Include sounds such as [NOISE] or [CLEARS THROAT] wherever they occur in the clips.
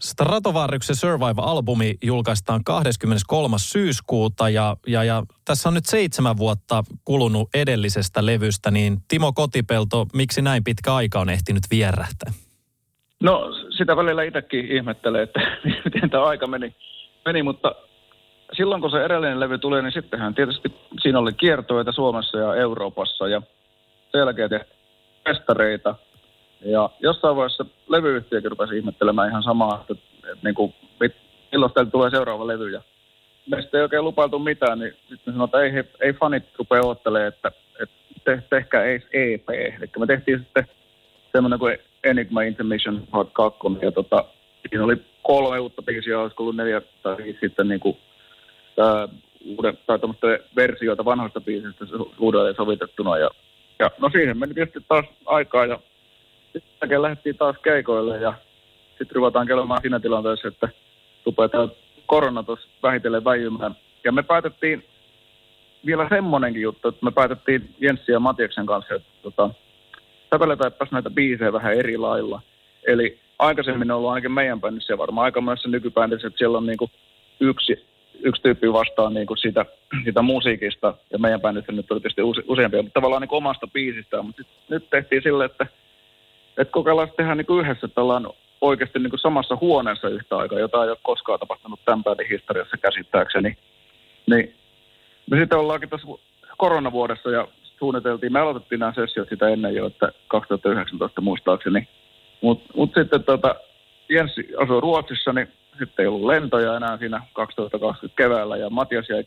Stratovarryksen Survive-albumi julkaistaan 23. syyskuuta ja, ja, ja tässä on nyt seitsemän vuotta kulunut edellisestä levystä, niin Timo Kotipelto, miksi näin pitkä aika on ehtinyt vierähtää? No sitä välillä itsekin ihmettelee, että [LAUGHS] miten tämä aika meni, meni, mutta silloin kun se edellinen levy tuli, niin sittenhän tietysti siinä oli kiertoita Suomessa ja Euroopassa ja sen jälkeen festareita – ja jossain vaiheessa levyyhtiökin rupesi ihmettelemään ihan samaa, että, että niin kuin, milloin teille tulee seuraava levy. Ja meistä ei oikein lupailtu mitään, niin sitten sanotaan, että ei, ei fanit rupea ottelemaan, että, että te, tehkää EP. Eli me tehtiin sitten semmoinen kuin Enigma Intermission Part 2, ja tota, siinä oli kolme uutta biisiä, olisiko ollut neljä tai sitten niin kuin, ää, uuden, tai versioita vanhoista biisistä uudelleen sovitettuna. Ja, ja no siihen meni tietysti taas aikaa ja sitten lähdettiin taas keikoille ja sitten ruvetaan kelmaan siinä tilanteessa, että rupeaa korona tuossa vähitellen väijymään. Ja me päätettiin vielä semmonenkin juttu, että me päätettiin Jenssi ja Matiaksen kanssa, että tota, sävelletäänpäs näitä biisejä vähän eri lailla. Eli aikaisemmin on ollut ainakin meidän bändissä ja varmaan aika monessa nykybändissä, että siellä on niinku yksi, yksi tyyppi vastaan niinku sitä, sitä musiikista, ja meidän bändissä nyt oli tietysti useampia, mutta tavallaan niinku omasta biisistä. Mutta nyt tehtiin silleen, että että kokeillaan tehdä niin kuin yhdessä, että ollaan oikeasti niin kuin samassa huoneessa yhtä aikaa, jota ei ole koskaan tapahtunut tämän päivän historiassa käsittääkseni. Niin me sitten ollaankin tässä koronavuodessa ja suunniteltiin, me aloitettiin nämä sessiot sitä ennen jo, että 2019 muistaakseni. Mutta mut sitten tota, Jenssi asui Ruotsissa, niin sitten ei ollut lentoja enää siinä 2020 keväällä ja Matias jäi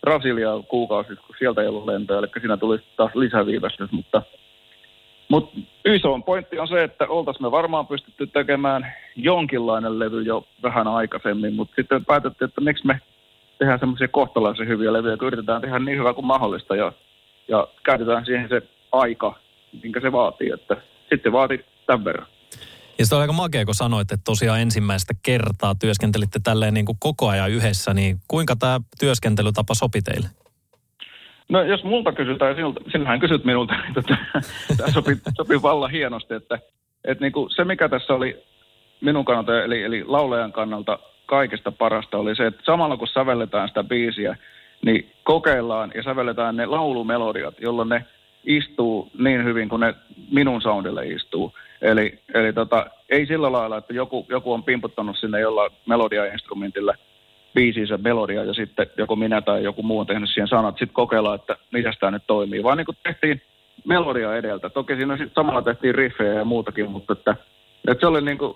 Brasiliaan kuukausi, kun sieltä ei ollut lentoja, eli siinä tuli taas lisäviivästys, mutta mutta iso pointti on se, että oltaisiin me varmaan pystytty tekemään jonkinlainen levy jo vähän aikaisemmin, mutta sitten päätettiin, että miksi me tehdään semmoisia kohtalaisen hyviä levyjä, kun yritetään tehdä niin hyvä kuin mahdollista ja, ja käytetään siihen se aika, minkä se vaatii, että sitten vaatii tämän verran. Ja se oli aika makea, kun sanoit, että tosiaan ensimmäistä kertaa työskentelitte tälleen niin kuin koko ajan yhdessä, niin kuinka tämä työskentelytapa sopi teille? No jos multa kysytään sinulta, sinähän kysyt minulta, niin tota, [LAUGHS] tämä sopii, sopii vallan hienosti, että, että niin kuin se mikä tässä oli minun kannalta, eli, eli laulajan kannalta kaikista parasta oli se, että samalla kun sävelletään sitä biisiä, niin kokeillaan ja sävelletään ne laulumelodiat, jolloin ne istuu niin hyvin kuin ne minun soundille istuu. Eli, eli tota, ei sillä lailla, että joku, joku on pimputtanut sinne jollain melodiainstrumentilla – biisinsä melodia ja sitten joko minä tai joku muu on tehnyt siihen sanat, sitten kokeillaan, että miten tämä nyt toimii. Vaan niin kuin tehtiin melodia edeltä. Toki siinä sitten samalla tehtiin riffejä ja muutakin, mutta että, että se oli niin kuin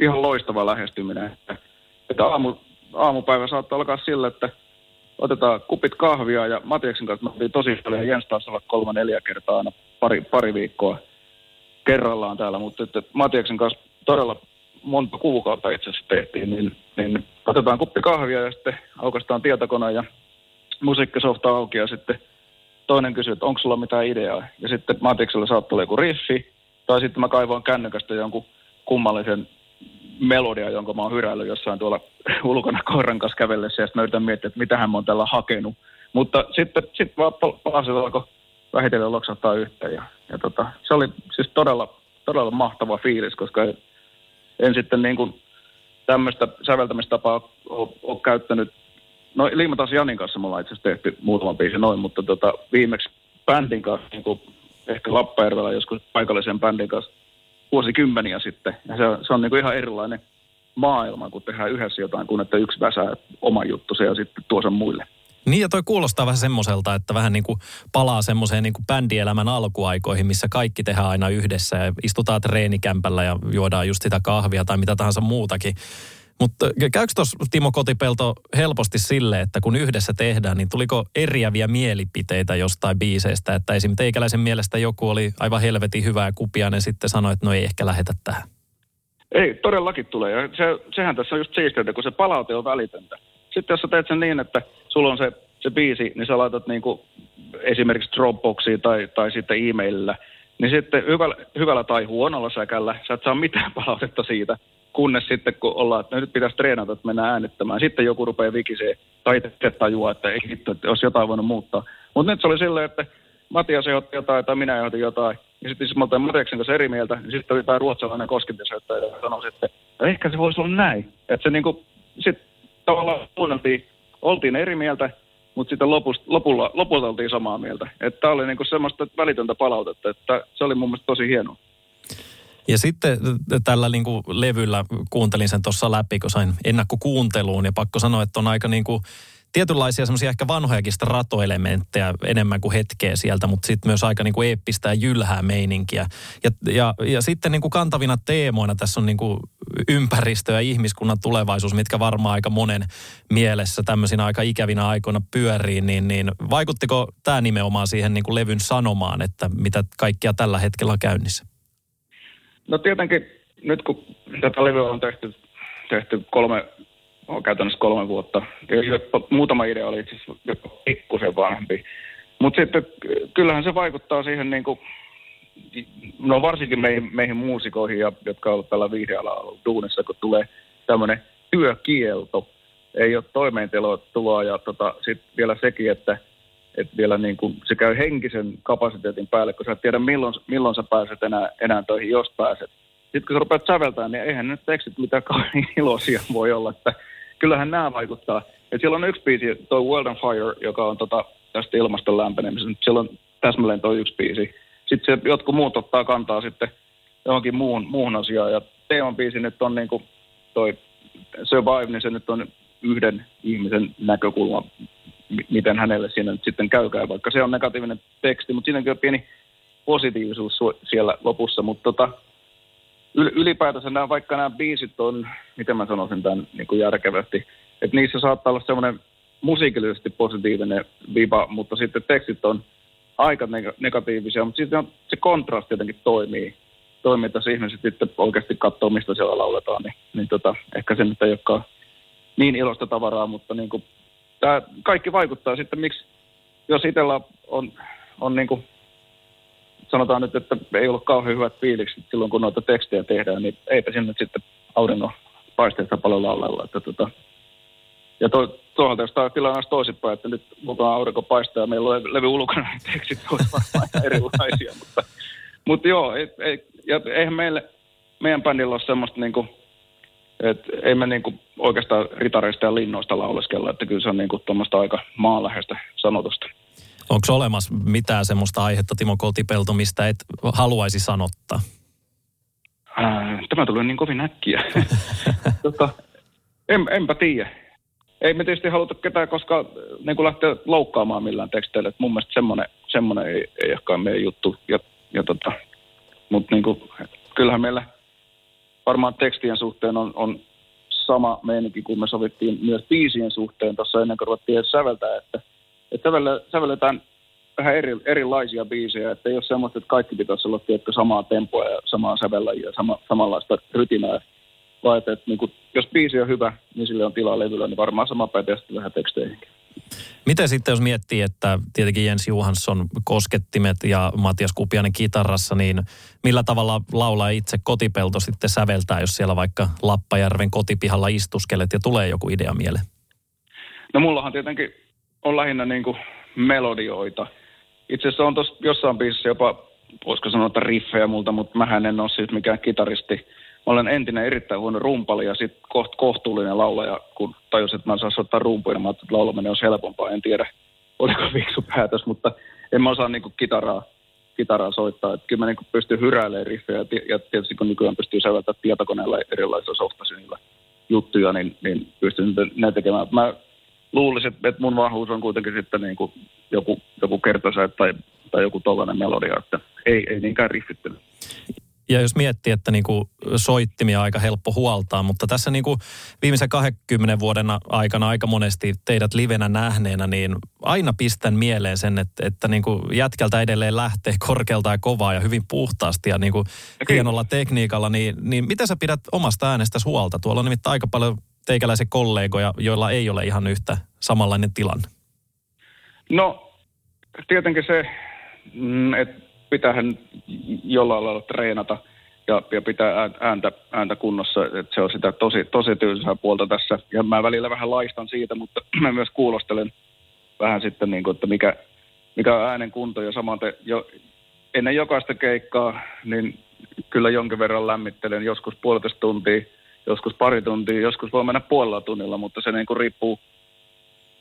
ihan loistava lähestyminen. Että, että aamu, aamupäivä saattaa alkaa sillä, että otetaan kupit kahvia ja Matiaksen kanssa me tosi paljon. Jens taas olla kolme neljä kertaa aina pari, pari viikkoa kerrallaan täällä, mutta että Matiaksen kanssa todella monta kuukautta itse asiassa tehtiin, niin, niin otetaan kuppi kahvia ja sitten aukastaan tietokone ja musiikkisofta auki ja sitten toinen kysyy, että onko sulla mitään ideaa. Ja sitten Matiksella saattaa joku riffi, tai sitten mä kaivoin kännykästä jonkun kummallisen melodia, jonka mä oon hyräillyt jossain tuolla [LAUGHS] ulkona koiran kanssa kävellessä, ja sitten mä yritän miettiä, että mitä hän on tällä hakenut. Mutta sitten sit vaan palasit alkoi vähitellen loksahtaa yhteen, ja, ja tota, se oli siis todella, todella mahtava fiilis, koska en sitten niin kuin tämmöistä säveltämistapaa ole, käyttänyt. No Liimatas Janin kanssa me ollaan itse asiassa tehty muutama biisi noin, mutta tota, viimeksi bändin kanssa, niin kuin ehkä Lappajärvellä joskus paikallisen bändin kanssa vuosikymmeniä sitten. Ja se, se on niin kuin ihan erilainen maailma, kun tehdään yhdessä jotain, kun että yksi väsää oma juttu ja sitten tuo sen muille. Niin ja toi kuulostaa vähän semmoiselta, että vähän niin kuin palaa semmoiseen niin kuin bändielämän alkuaikoihin, missä kaikki tehdään aina yhdessä ja istutaan treenikämpällä ja juodaan just sitä kahvia tai mitä tahansa muutakin. Mutta käykö tuossa Timo Kotipelto helposti sille, että kun yhdessä tehdään, niin tuliko eriäviä mielipiteitä jostain biiseistä, että esim. teikäläisen mielestä joku oli aivan helvetin hyvä ja kupiainen sitten sanoi, että no ei ehkä lähetä tähän? Ei, todellakin tulee. Ja se, sehän tässä on just siistiä, kun se palaute on välitöntä. Sitten jos sä teet sen niin, että sulla on se se biisi, niin sä laitat niin kuin esimerkiksi Dropboxiin tai, tai sitten e-mailillä, niin sitten hyvällä, hyvällä tai huonolla säkällä sä et saa mitään [LAUGHS] palautetta siitä, kunnes sitten kun ollaan, että nyt pitäisi treenata, että mennään äänettämään. Sitten joku rupeaa vikisee tai itse tajuaa, että ei että olisi jotain voinut muuttaa. Mutta nyt se oli silleen, että Matias ehdotti jotain tai minä ehdotin jotain. Ja sitten siis mä oltiin Matiaksen kanssa eri mieltä. Niin sitten oli tämä ruotsalainen koskintisyöttäjä, joka sanoi sitten, että ehkä se voisi olla näin. Että se niinku, sitten tavallaan kuunneltiin, oltiin eri mieltä, mutta sitten lopusta, lopulla, lopulta oltiin samaa mieltä. Että tämä oli niinku semmoista välitöntä palautetta, että se oli mun mielestä tosi hienoa. Ja sitten tällä niin kuin levyllä kuuntelin sen tuossa läpi, kun sain ennakkokuunteluun ja pakko sanoa, että on aika niin kuin tietynlaisia semmoisia ehkä vanhojakin stratoelementtejä enemmän kuin hetkeä sieltä, mutta sitten myös aika niin kuin eeppistä ja jylhää meininkiä. Ja, ja, ja sitten niin kuin kantavina teemoina tässä on niin kuin ympäristö ja ihmiskunnan tulevaisuus, mitkä varmaan aika monen mielessä tämmöisinä aika ikävinä aikoina pyörii, niin, niin vaikuttiko tämä nimenomaan siihen niin kuin levyn sanomaan, että mitä kaikkia tällä hetkellä on käynnissä? No tietenkin nyt kun tätä levyä on tehty, tehty kolme, on käytännössä kolme vuotta, muutama idea oli itse asiassa pikkusen vanhempi. Mutta sitten kyllähän se vaikuttaa siihen niin kuin, no varsinkin meihin, meihin muusikoihin, ja, jotka ovat tällä viihdealalla duunissa, kun tulee tämmöinen työkielto, ei ole toimeentuloa ja tota, sitten vielä sekin, että että vielä niin kuin, se käy henkisen kapasiteetin päälle, kun sä et tiedä milloin, milloin sä pääset enää, enää töihin, jos pääset. Sitten kun sä rupeat säveltämään, niin eihän nyt tekstit mitään kauhean iloisia voi olla, että kyllähän nämä vaikuttaa. Et siellä on yksi biisi, toi World on Fire, joka on tota, tästä ilmaston lämpenemisestä, siellä on täsmälleen toi yksi biisi. Sitten se, jotkut muut ottaa kantaa sitten johonkin muuhun, muuhun asiaan, ja teeman biisi nyt on niin kuin toi Survive, niin se nyt on yhden ihmisen näkökulma miten hänelle siinä nyt sitten käykää, vaikka se on negatiivinen teksti, mutta siinäkin on pieni positiivisuus siellä lopussa, mutta tota, ylipäätänsä nämä, vaikka nämä biisit on, miten mä sanoisin tämän niin kuin järkevästi, että niissä saattaa olla semmoinen musiikillisesti positiivinen viba, mutta sitten tekstit on aika negatiivisia, mutta sitten se kontrasti jotenkin toimii, toimii, että ihmiset sitten oikeasti katsoo, mistä siellä lauletaan, niin, niin tota, ehkä se nyt ei olekaan niin ilosta tavaraa, mutta niin kuin tämä kaikki vaikuttaa sitten, miksi, jos itsellä on, on niin kuin, sanotaan nyt, että ei ollut kauhean hyvät fiilikset silloin, kun noita tekstejä tehdään, niin eipä sinne sitten auringon paisteesta paljon laulella. Että tota, ja to, tuohon jos tilanne olisi toisinpäin, että nyt mukaan aurinko paistaa ja meillä on levy ulkona, niin tekstit olisivat erilaisia. [LAUGHS] mutta, mutta joo, ei, ei, ja eihän meille, meidän bändillä ole semmoista niin kuin, et ei me niinku oikeastaan ritareista ja linnoista lauleskella, että kyllä se on niinku tuommoista aika maanläheistä sanotusta. Onko olemassa mitään semmoista aihetta, Timo Kotipelto, mistä et haluaisi sanottaa? Tämä tulee niin kovin äkkiä. [LAUGHS] tota, en, enpä tiedä. Ei me tietysti haluta ketään koska niin kuin lähteä loukkaamaan millään teksteillä. mun mielestä semmoinen, semmoinen ei, ei olekaan meidän juttu. Ja, ja tota, Mutta niin kuin, kyllähän meillä – varmaan tekstien suhteen on, on sama meininki kuin me sovittiin myös biisien suhteen tuossa ennen kuin ruvettiin säveltää, että, että sävelletään vähän eri, erilaisia biisejä, että ole semmoista, että kaikki pitäisi olla tietkö samaa tempoa ja samaa sävelläjiä ja sama, samanlaista rytinää, vaan että, että niin kuin, jos biisi on hyvä, niin sille on tilaa levyllä, niin varmaan sama pätee sitten vähän teksteihinkin. Miten sitten, jos miettii, että tietenkin Jens Johansson koskettimet ja Matias Kupianen kitarassa, niin millä tavalla laulaa itse kotipelto sitten säveltää, jos siellä vaikka Lappajärven kotipihalla istuskelet ja tulee joku idea mieleen? No mullahan tietenkin on lähinnä niin kuin melodioita. Itse asiassa on tuossa jossain biisissä jopa, voisiko sanoa, että riffejä multa, mutta mähän en ole siis mikään kitaristi – mä olen entinen erittäin huono rumpali ja sitten koht, kohtuullinen laulaja, kun tajusin, että mä saan soittaa rumpuja, mä että laulaminen olisi helpompaa, en tiedä, oliko [LAUGHS] fiksu päätös, mutta en mä osaa niinku kitaraa, kitaraa soittaa. Että kyllä mä niinku pystyn hyräilemään riffejä ja tietysti kun nykyään pystyy säveltämään tietokoneella erilaisilla softasinilla juttuja, niin, niin pystyn ne tekemään. Mä luulisin, että mun vahvuus on kuitenkin sitten niin kuin joku, joku kertosä tai, tai joku tollainen melodia, että ei, ei niinkään riffittely ja jos miettii, että niin kuin soittimia on aika helppo huoltaa, mutta tässä niin kuin viimeisen 20 vuoden aikana aika monesti teidät livenä nähneenä, niin aina pistän mieleen sen, että, että niin kuin jätkältä edelleen lähtee korkealta ja kovaa ja hyvin puhtaasti ja niin kuin hienolla tekniikalla, niin, niin miten sä pidät omasta äänestäsi huolta? Tuolla on nimittäin aika paljon teikäläisiä kollegoja, joilla ei ole ihan yhtä samanlainen tilanne. No, tietenkin se, mm, että pitäähän jollain lailla treenata ja, ja pitää ääntä, ääntä kunnossa, että se on sitä tosi, tosi tylsää puolta tässä. Ja mä välillä vähän laistan siitä, mutta [CLEARS THROAT] mä myös kuulostelen vähän sitten, niin kuin, että mikä, mikä on äänen kunto ja samaten jo ennen jokaista keikkaa, niin kyllä jonkin verran lämmittelen, joskus puolitoista tuntia, joskus pari tuntia, joskus voi mennä puolella tunnilla, mutta se niin kuin riippuu,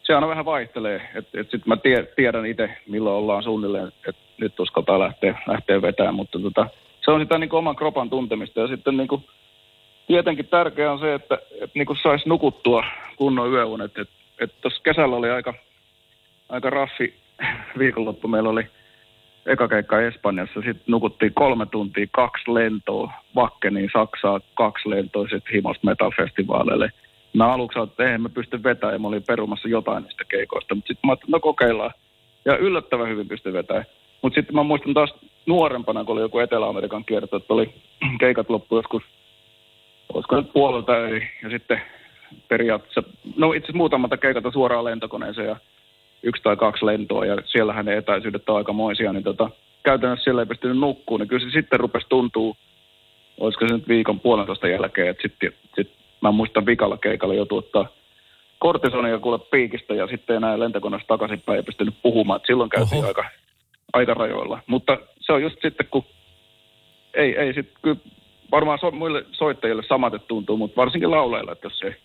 se aina vähän vaihtelee, että et sitten mä tie, tiedän itse, milloin ollaan suunnilleen, että nyt uskaltaa lähteä, lähteä vetämään, mutta tota, se on sitä niin kuin oman kropan tuntemista. Ja sitten niin kuin, tietenkin tärkeää on se, että, että niin kuin saisi nukuttua kunnon yöunet, että et tuossa kesällä oli aika, aika raffi [LAUGHS] viikonloppu, meillä oli eka keikka Espanjassa, sitten nukuttiin kolme tuntia, kaksi lentoa, Vakkeniin Saksaa, kaksi lentoa sitten Himosta Metal-festivaaleille. Mä aluksi että eihän mä pysty vetämään ja mä olin perumassa jotain niistä keikoista, mutta sitten mä ajattelin, no kokeillaan. Ja yllättävän hyvin pystyn vetämään. Mutta sitten mä muistan taas nuorempana, kun oli joku Etelä-Amerikan kierto, että oli [CLEARS THROAT] keikat loppu joskus, olisiko nyt puolelta ja sitten periaatteessa, no itse asiassa muutamalta keikata suoraan lentokoneeseen ja yksi tai kaksi lentoa ja siellähän ne etäisyydet on aikamoisia, niin tota, käytännössä siellä ei pystynyt nukkuun, niin kyllä se sitten rupesi tuntuu, olisiko se nyt viikon puolentoista jälkeen, että sitten sit, mä muistan vikalla keikalla jo tuottaa kortisonia kuule piikistä ja sitten enää lentokoneessa takaisinpäin ei pystynyt puhumaan, että silloin käytiin Oho. aika, aika rajoilla. Mutta se on just sitten, kun ei, ei sitten, kyllä varmaan so, muille soittajille samaten tuntuu, mutta varsinkin lauleilla, että jos ei,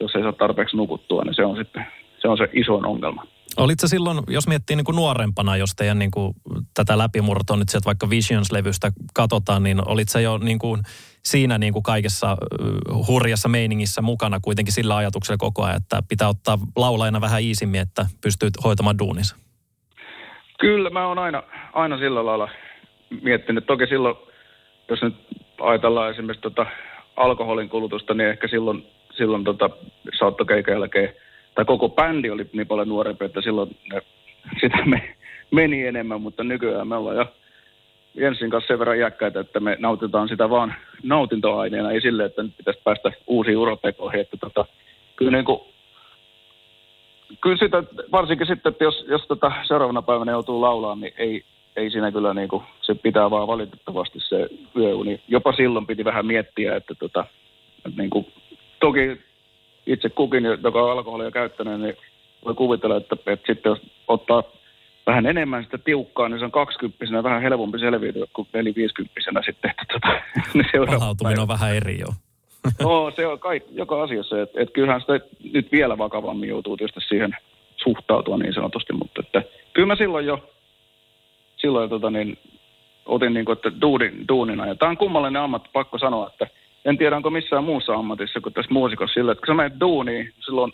jos ei saa tarpeeksi nukuttua, niin se on sitten se on se isoin ongelma. Olitko silloin, jos miettii niin kuin nuorempana, jos teidän niin kuin tätä läpimurtoa nyt sieltä vaikka Visions-levystä katsotaan, niin olitko jo niin kuin siinä niin kuin kaikessa hurjassa meiningissä mukana kuitenkin sillä ajatuksella koko ajan, että pitää ottaa laulajana vähän iisimmin, että pystyy hoitamaan duunissa? Kyllä, mä oon aina, aina sillä lailla miettinyt. Toki silloin, jos nyt ajatellaan esimerkiksi tota alkoholin kulutusta, niin ehkä silloin, silloin tota saattokeikan jälkeen tai koko bändi oli niin paljon nuorempi, että silloin ne, sitä me, meni enemmän, mutta nykyään me ollaan jo Jensin kanssa sen verran iäkkäitä, että me nautitaan sitä vaan nautintoaineena, ei sille, että nyt pitäisi päästä uusiin urotekoihin. Että tota, kyllä, niin kuin, kyllä sitä, varsinkin sitten, että jos, jos tota seuraavana päivänä joutuu laulaa, niin ei, ei siinä kyllä niin kuin, se pitää vaan valitettavasti se yöuni. Jopa silloin piti vähän miettiä, että tota, että niin kuin, toki itse kukin, joka on alkoholia käyttänyt, niin voi kuvitella, että, että sitten jos ottaa vähän enemmän sitä tiukkaa, niin se on 20 vähän helpompi selviytyä kuin 450 sitten. Että tota, [LAUGHS] Palautuminen on vähän eri jo. no, [LAUGHS] se on kaikki, joka asiassa. Että et kyllähän sitä nyt vielä vakavammin joutuu tietysti siihen suhtautua niin sanotusti, mutta että kyllä mä silloin jo, silloin tota niin, otin niin kuin, että duudin, duunina. Ja tämä on kummallinen ammatti, pakko sanoa, että en tiedä, onko missään muussa ammatissa kuin tässä muusikossa sillä, että kun sä menet duuniin, silloin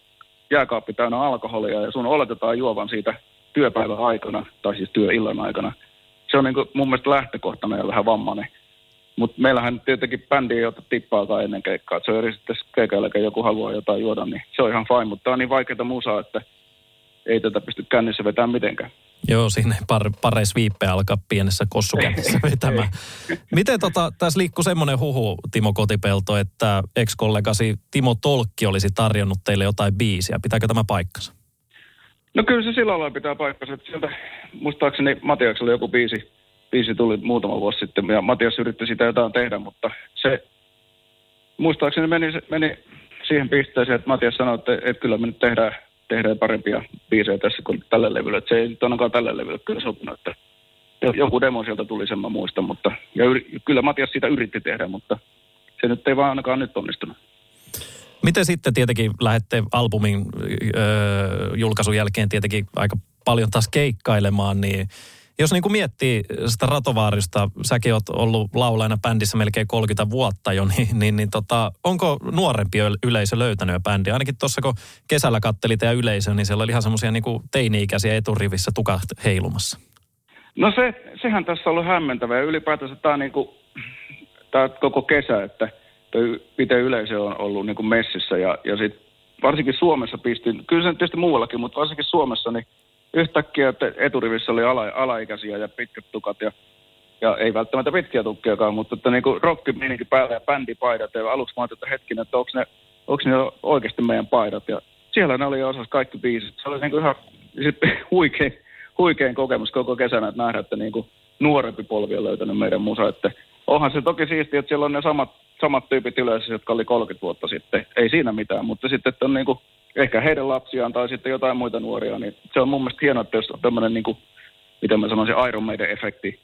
jääkaappi täynnä alkoholia ja sun oletetaan juovan siitä työpäivän aikana, tai siis työillan aikana. Se on niin kuin mun mielestä lähtökohtana ja vähän vammainen. Mutta meillähän tietenkin bändi ei ota tippaakaan ennen keikkaa. Et se on eri sitten keikailla, joku haluaa jotain juoda, niin se on ihan fine. Mutta tämä on niin vaikeaa musaa, että ei tätä pysty kännissä vetämään mitenkään. Joo, siinä par, pareis viippe alkaa pienessä kossukännissä [LAUGHS] vetämään. Miten tota, tässä liikkuu semmoinen huhu, Timo Kotipelto, että ex-kollegasi Timo Tolkki olisi tarjonnut teille jotain biisiä. Pitääkö tämä paikkansa? No kyllä se sillä lailla pitää paikkansa. Että sieltä muistaakseni Matiaksella joku biisi, biisi tuli muutama vuosi sitten ja Matias yritti sitä jotain tehdä, mutta se muistaakseni meni, meni siihen pisteeseen, että Matias sanoi, että, että kyllä me nyt tehdään tehdään parempia biisejä tässä kuin tällä levyllä. Se ei nyt ainakaan tällä levyllä kyllä sopinut, että joku demo sieltä tuli sen mä muistan, mutta ja yri, kyllä Matias sitä yritti tehdä, mutta se nyt ei vaan ainakaan nyt onnistunut. Miten sitten tietenkin lähdette albumin öö, julkaisun jälkeen tietenkin aika paljon taas keikkailemaan, niin jos niin kuin miettii sitä Ratovaarista, säkin oot ollut laulajana bändissä melkein 30 vuotta jo, [LAUGHS] niin, niin, niin tota, onko nuorempi yleisö löytänyt jo bändiä? Ainakin tuossa kun kesällä katteli teidän yleisö, niin siellä oli ihan semmoisia niin teini-ikäisiä eturivissä tukat heilumassa. No se, sehän tässä on ollut hämmentävää ja ylipäätänsä tämä, niin kuin, tämä koko kesä, että miten yleisö on ollut niin kuin messissä ja, ja sitten varsinkin Suomessa pistin, kyllä se tietysti muuallakin, mutta varsinkin Suomessa, niin yhtäkkiä että eturivissä oli ala, alaikäisiä ja pitkät tukat ja, ja ei välttämättä pitkiä tukkiakaan, mutta että niin rockimeininki päällä ja bändipaidat ja aluksi mä että hetkinen, että onko ne, onko ne oikeasti meidän paidat ja siellä ne oli osas kaikki biisit. Se oli niin kuin ihan [LAUGHS] huikein, huikein kokemus koko kesänä, että nähdä, että niin kuin nuorempi polvi on löytänyt meidän musa. Että onhan se toki siistiä, että siellä on ne samat, samat tyypit yleensä, jotka oli 30 vuotta sitten. Ei siinä mitään, mutta sitten, että on niin kuin, ehkä heidän lapsiaan tai sitten jotain muita nuoria, niin se on mun mielestä hienoa, että jos on tämmöinen, niin kuin, miten mä sanoisin, Iron Maiden-efekti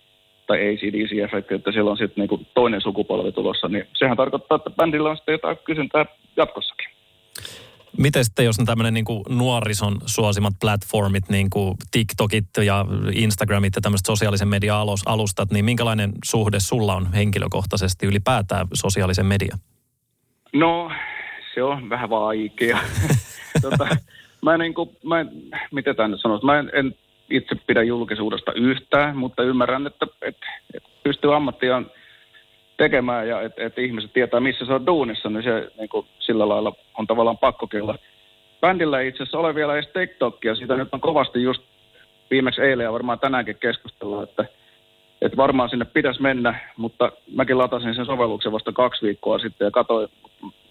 tai ACDC-efekti, että siellä on sitten niin toinen sukupolvi tulossa, niin sehän tarkoittaa, että bändillä on sitten jotain kysyntää jatkossakin. Miten sitten, jos on tämmöinen niin nuorison suosimat platformit, niin kuin TikTokit ja Instagramit ja tämmöiset sosiaalisen median alustat, niin minkälainen suhde sulla on henkilökohtaisesti ylipäätään sosiaalisen media? No, se on vähän vaikea. [LAUGHS] tota, mä en, niin kuin, mä en, miten tämä nyt sanoisi, mä en, en itse pidä julkisuudesta yhtään, mutta ymmärrän, että, että, että pystyy ammattiaan tekemään ja että et ihmiset tietää, missä se on duunissa, niin se niin kuin, sillä lailla on tavallaan pakkokin olla. Bändillä ei itse asiassa ole vielä edes TikTokia, siitä nyt on kovasti just viimeksi eilen ja varmaan tänäänkin keskustellut, että, että varmaan sinne pitäisi mennä, mutta mäkin latasin sen sovelluksen vasta kaksi viikkoa sitten ja katsoin,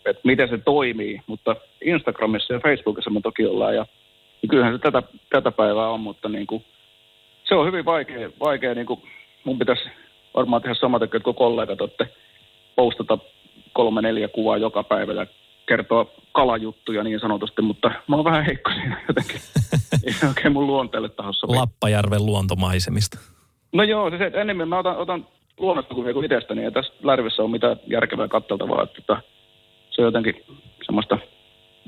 että miten se toimii, mutta Instagramissa ja Facebookissa me toki ollaan ja niin kyllähän se tätä, tätä päivää on, mutta niin kuin, se on hyvin vaikea, vaikea niin kuin, mun pitäisi varmaan tehdä samat kuin kollegat, että postata kolme, neljä kuvaa joka päivä ja kertoa kalajuttuja niin sanotusti, mutta mä oon vähän heikko siinä jotenkin. [LAUGHS] Ei se oikein mun luonteelle tahossa. Lappajärven luontomaisemista. No joo, se, se että enemmän mä otan, otan luonnostokuvia kuin itsestäni ja tässä Lärvissä on mitään järkevää katteltavaa, että, että se on jotenkin semmoista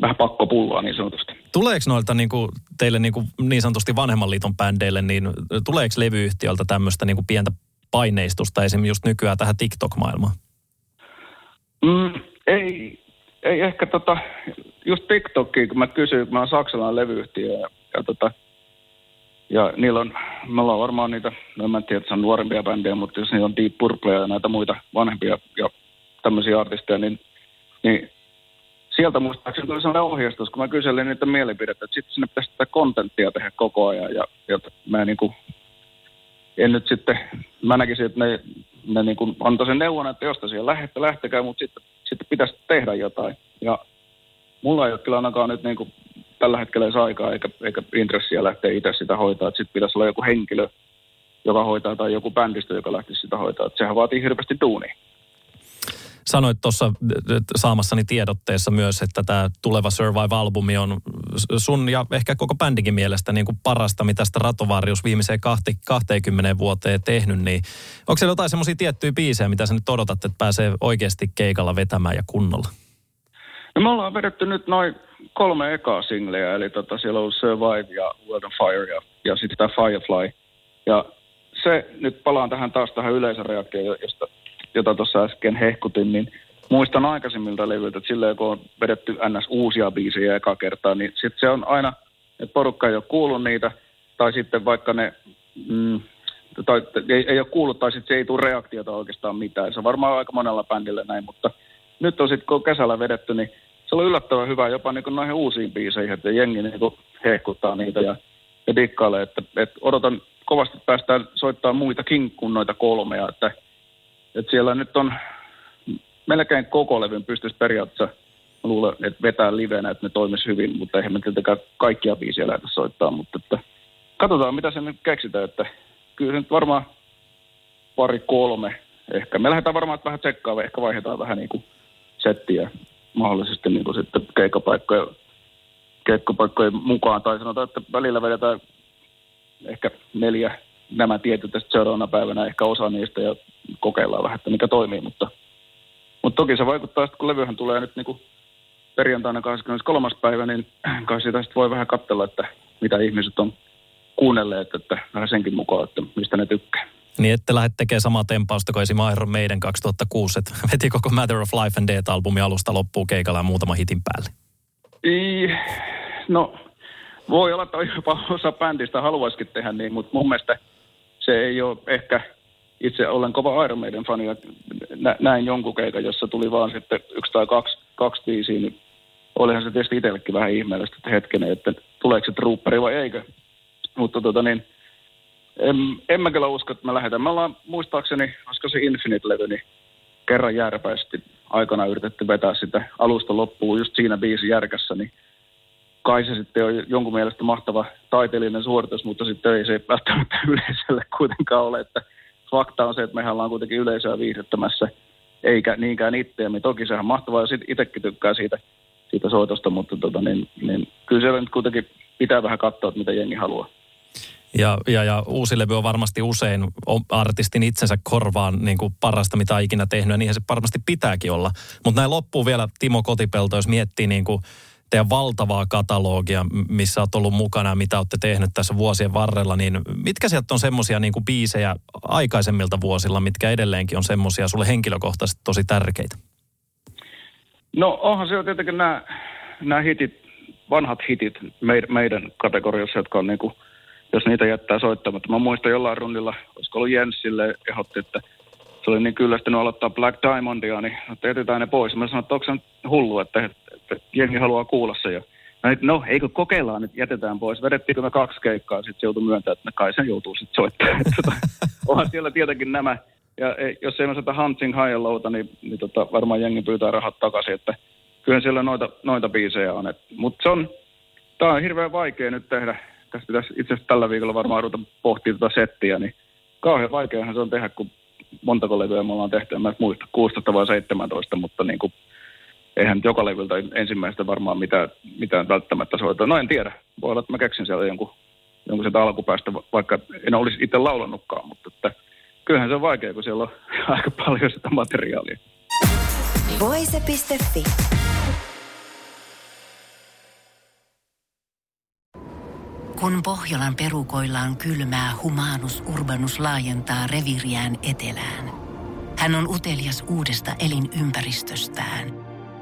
vähän pakkopulloa niin sanotusti. Tuleeko noilta niin kuin, teille niin, kuin, niin sanotusti vanhemman liiton bändeille, niin tuleeko levyyhtiöltä tämmöistä niin kuin pientä paineistusta esimerkiksi just nykyään tähän TikTok-maailmaan? Mm, ei, ei ehkä tota, just TikTokia, kun mä kysyin, kun mä oon saksalainen levyyhtiö ja, ja, tota, ja niillä on, me ollaan varmaan niitä, no mä en tiedä, että se on nuorempia bändejä, mutta jos niillä on Deep Purple ja näitä muita vanhempia ja tämmöisiä artisteja, niin, niin sieltä muistaakseni tuli sellainen ohjeistus, kun mä kyselin niitä mielipidettä, että sitten sinne pitäisi tätä kontenttia tehdä koko ajan ja, ja mä niin kuin en nyt sitten, mä näkisin, että ne, ne niin kuin antoi sen neuvon, että jos siellä lähdette, lähtekää, mutta sitten, sitten pitäisi tehdä jotain. Ja mulla ei ole kyllä ainakaan nyt niin kuin tällä hetkellä edes aikaa eikä, eikä intressiä lähteä itse sitä hoitaa. Sitten pitäisi olla joku henkilö, joka hoitaa, tai joku bändistö, joka lähtisi sitä hoitaa. Että sehän vaatii hirveästi duunia sanoit tuossa saamassani tiedotteessa myös, että tämä tuleva Survive-albumi on sun ja ehkä koko bändikin mielestä niin kuin parasta, mitä sitä Ratovarjus viimeiseen 20 vuoteen tehnyt. Niin onko siellä jotain semmoisia tiettyjä biisejä, mitä sä nyt odotat, että pääsee oikeasti keikalla vetämään ja kunnolla? No me ollaan vedetty nyt noin kolme ekaa singleä, eli tota, siellä on Survive ja World on Fire ja, ja sitten tämä Firefly. Ja se, nyt palaan tähän taas tähän yleisöreaktioon, josta jota tuossa äsken hehkutin, niin muistan aikaisemmilta levyiltä, että silleen kun on vedetty ns. uusia biisejä eka kertaa, niin sitten se on aina, että porukka ei ole kuullut niitä, tai sitten vaikka ne, mm, tai ei, ei ole kuullut, tai sitten se ei tule reaktiota oikeastaan mitään. Se on varmaan aika monella bändillä näin, mutta nyt on sitten, kun on kesällä vedetty, niin se on yllättävän hyvä jopa niin noihin uusiin biiseihin, että jengi niin hehkuttaa niitä ja, ja dikkailee, että, että odotan kovasti päästään soittaa muitakin kuin noita kolmea, että että siellä nyt on melkein koko levyn pystyisi periaatteessa, luulen, että vetää livenä, että ne toimisi hyvin, mutta eihän me tietenkään kaikkia biisiä lähdetä soittaa, mutta että katsotaan mitä se nyt keksitään, että kyllä se nyt varmaan pari kolme ehkä. Me lähdetään varmaan vähän tsekkaamaan, ehkä vaihdetaan vähän niin kuin settiä mahdollisesti niin kuin sitten keikkapaikkoja, keikkapaikkojen mukaan, tai sanotaan, että välillä vedetään ehkä neljä nämä tietyt tästä seuraavana päivänä ehkä osa niistä ja kokeillaan vähän, että mikä toimii, mutta, mutta toki se vaikuttaa, että kun levyhän tulee nyt niin kuin perjantaina 23. päivä, niin kai siitä voi vähän katsella, että mitä ihmiset on kuunnelleet, että vähän senkin mukaan, että mistä ne tykkää. Niin ette lähde tekemään samaa tempausta kuin esimerkiksi Iron Maiden 2006, että veti koko Matter of Life and Death-albumi alusta loppuun keikalla ja muutama hitin päälle. I, no, voi olla, että jopa osa bändistä haluaisikin tehdä niin, mutta mun mielestä – se ei ole ehkä, itse olen kova Iron Maiden fani ja näin jonkun keikan, jossa tuli vaan sitten yksi tai kaksi, kaksi biisiä, niin olihan se tietysti itsellekin vähän ihmeellistä, että hetkinen, että tuleeko se trupperi vai eikö. Mutta tota niin, en, en mä kyllä usko, että me lähdetään. Me ollaan muistaakseni, olisiko se Infinite-levy, niin kerran järpäisesti aikana yritetty vetää sitä alusta loppuun just siinä biisin järkässä, niin kai se sitten on jonkun mielestä mahtava taiteellinen suoritus, mutta sitten ei se välttämättä [LAUGHS] yleisölle kuitenkaan ole, että fakta on se, että mehän ollaan kuitenkin yleisöä viihdyttämässä, eikä niinkään itseämme. Toki sehän on mahtavaa, ja itsekin tykkää siitä, siitä soitosta, mutta tota, niin, niin, kyllä siellä nyt kuitenkin pitää vähän katsoa, että mitä jengi haluaa. Ja, ja, ja uusi levy on varmasti usein artistin itsensä korvaan niin kuin parasta, mitä on ikinä tehnyt, ja niinhän se varmasti pitääkin olla. Mutta näin loppuu vielä Timo Kotipelto, jos miettii niin kuin teidän valtavaa katalogia, missä olet ollut mukana, mitä olette tehnyt tässä vuosien varrella, niin mitkä sieltä on semmoisia niin biisejä aikaisemmilta vuosilla, mitkä edelleenkin on semmoisia sulle henkilökohtaisesti tosi tärkeitä? No onhan se on tietenkin nämä, nämä hitit, vanhat hitit meidän, meidän kategoriassa, jotka on niin kuin, jos niitä jättää soittamatta. Mä muistan jollain rundilla, olisiko ollut Jenssille, ehdotti, että se oli niin kyllästynyt aloittaa Black Diamondia, niin että jätetään ne pois. Mä sanoin, että onko se hullu, että, että jengi haluaa kuulla se. Mä nyt, no, eikö kokeillaan, nyt jätetään pois. Vedettiinkö me kaksi keikkaa, sitten joutui myöntämään, että kai sen joutuu sitten soittamaan. [LAUGHS] tota, onhan siellä tietenkin nämä. Ja jos ei osata Hunting High and Lowta, niin, niin tota, varmaan jengi pyytää rahat takaisin, että kyllä siellä noita, noita biisejä on. Mutta se on, tämä on hirveän vaikea nyt tehdä. Tästä pitäisi itse asiassa tällä viikolla varmaan ruveta pohtimaan tuota settiä, niin kauhean vaikeahan se on tehdä, kun montako levyä me ollaan tehty, en mä muista, 16 vai 17, mutta niin kuin, eihän joka levyltä ensimmäistä varmaan mitään, mitään välttämättä soita. No en tiedä, voi olla, että mä keksin siellä jonkun, jonkun sieltä alkupäästä, vaikka en olisi itse laulannutkaan, mutta että, kyllähän se on vaikea, kun siellä on [LAUGHS] aika paljon sitä materiaalia. Voise.fi Kun Pohjolan perukoillaan kylmää, humanus urbanus laajentaa reviriään etelään. Hän on utelias uudesta elinympäristöstään.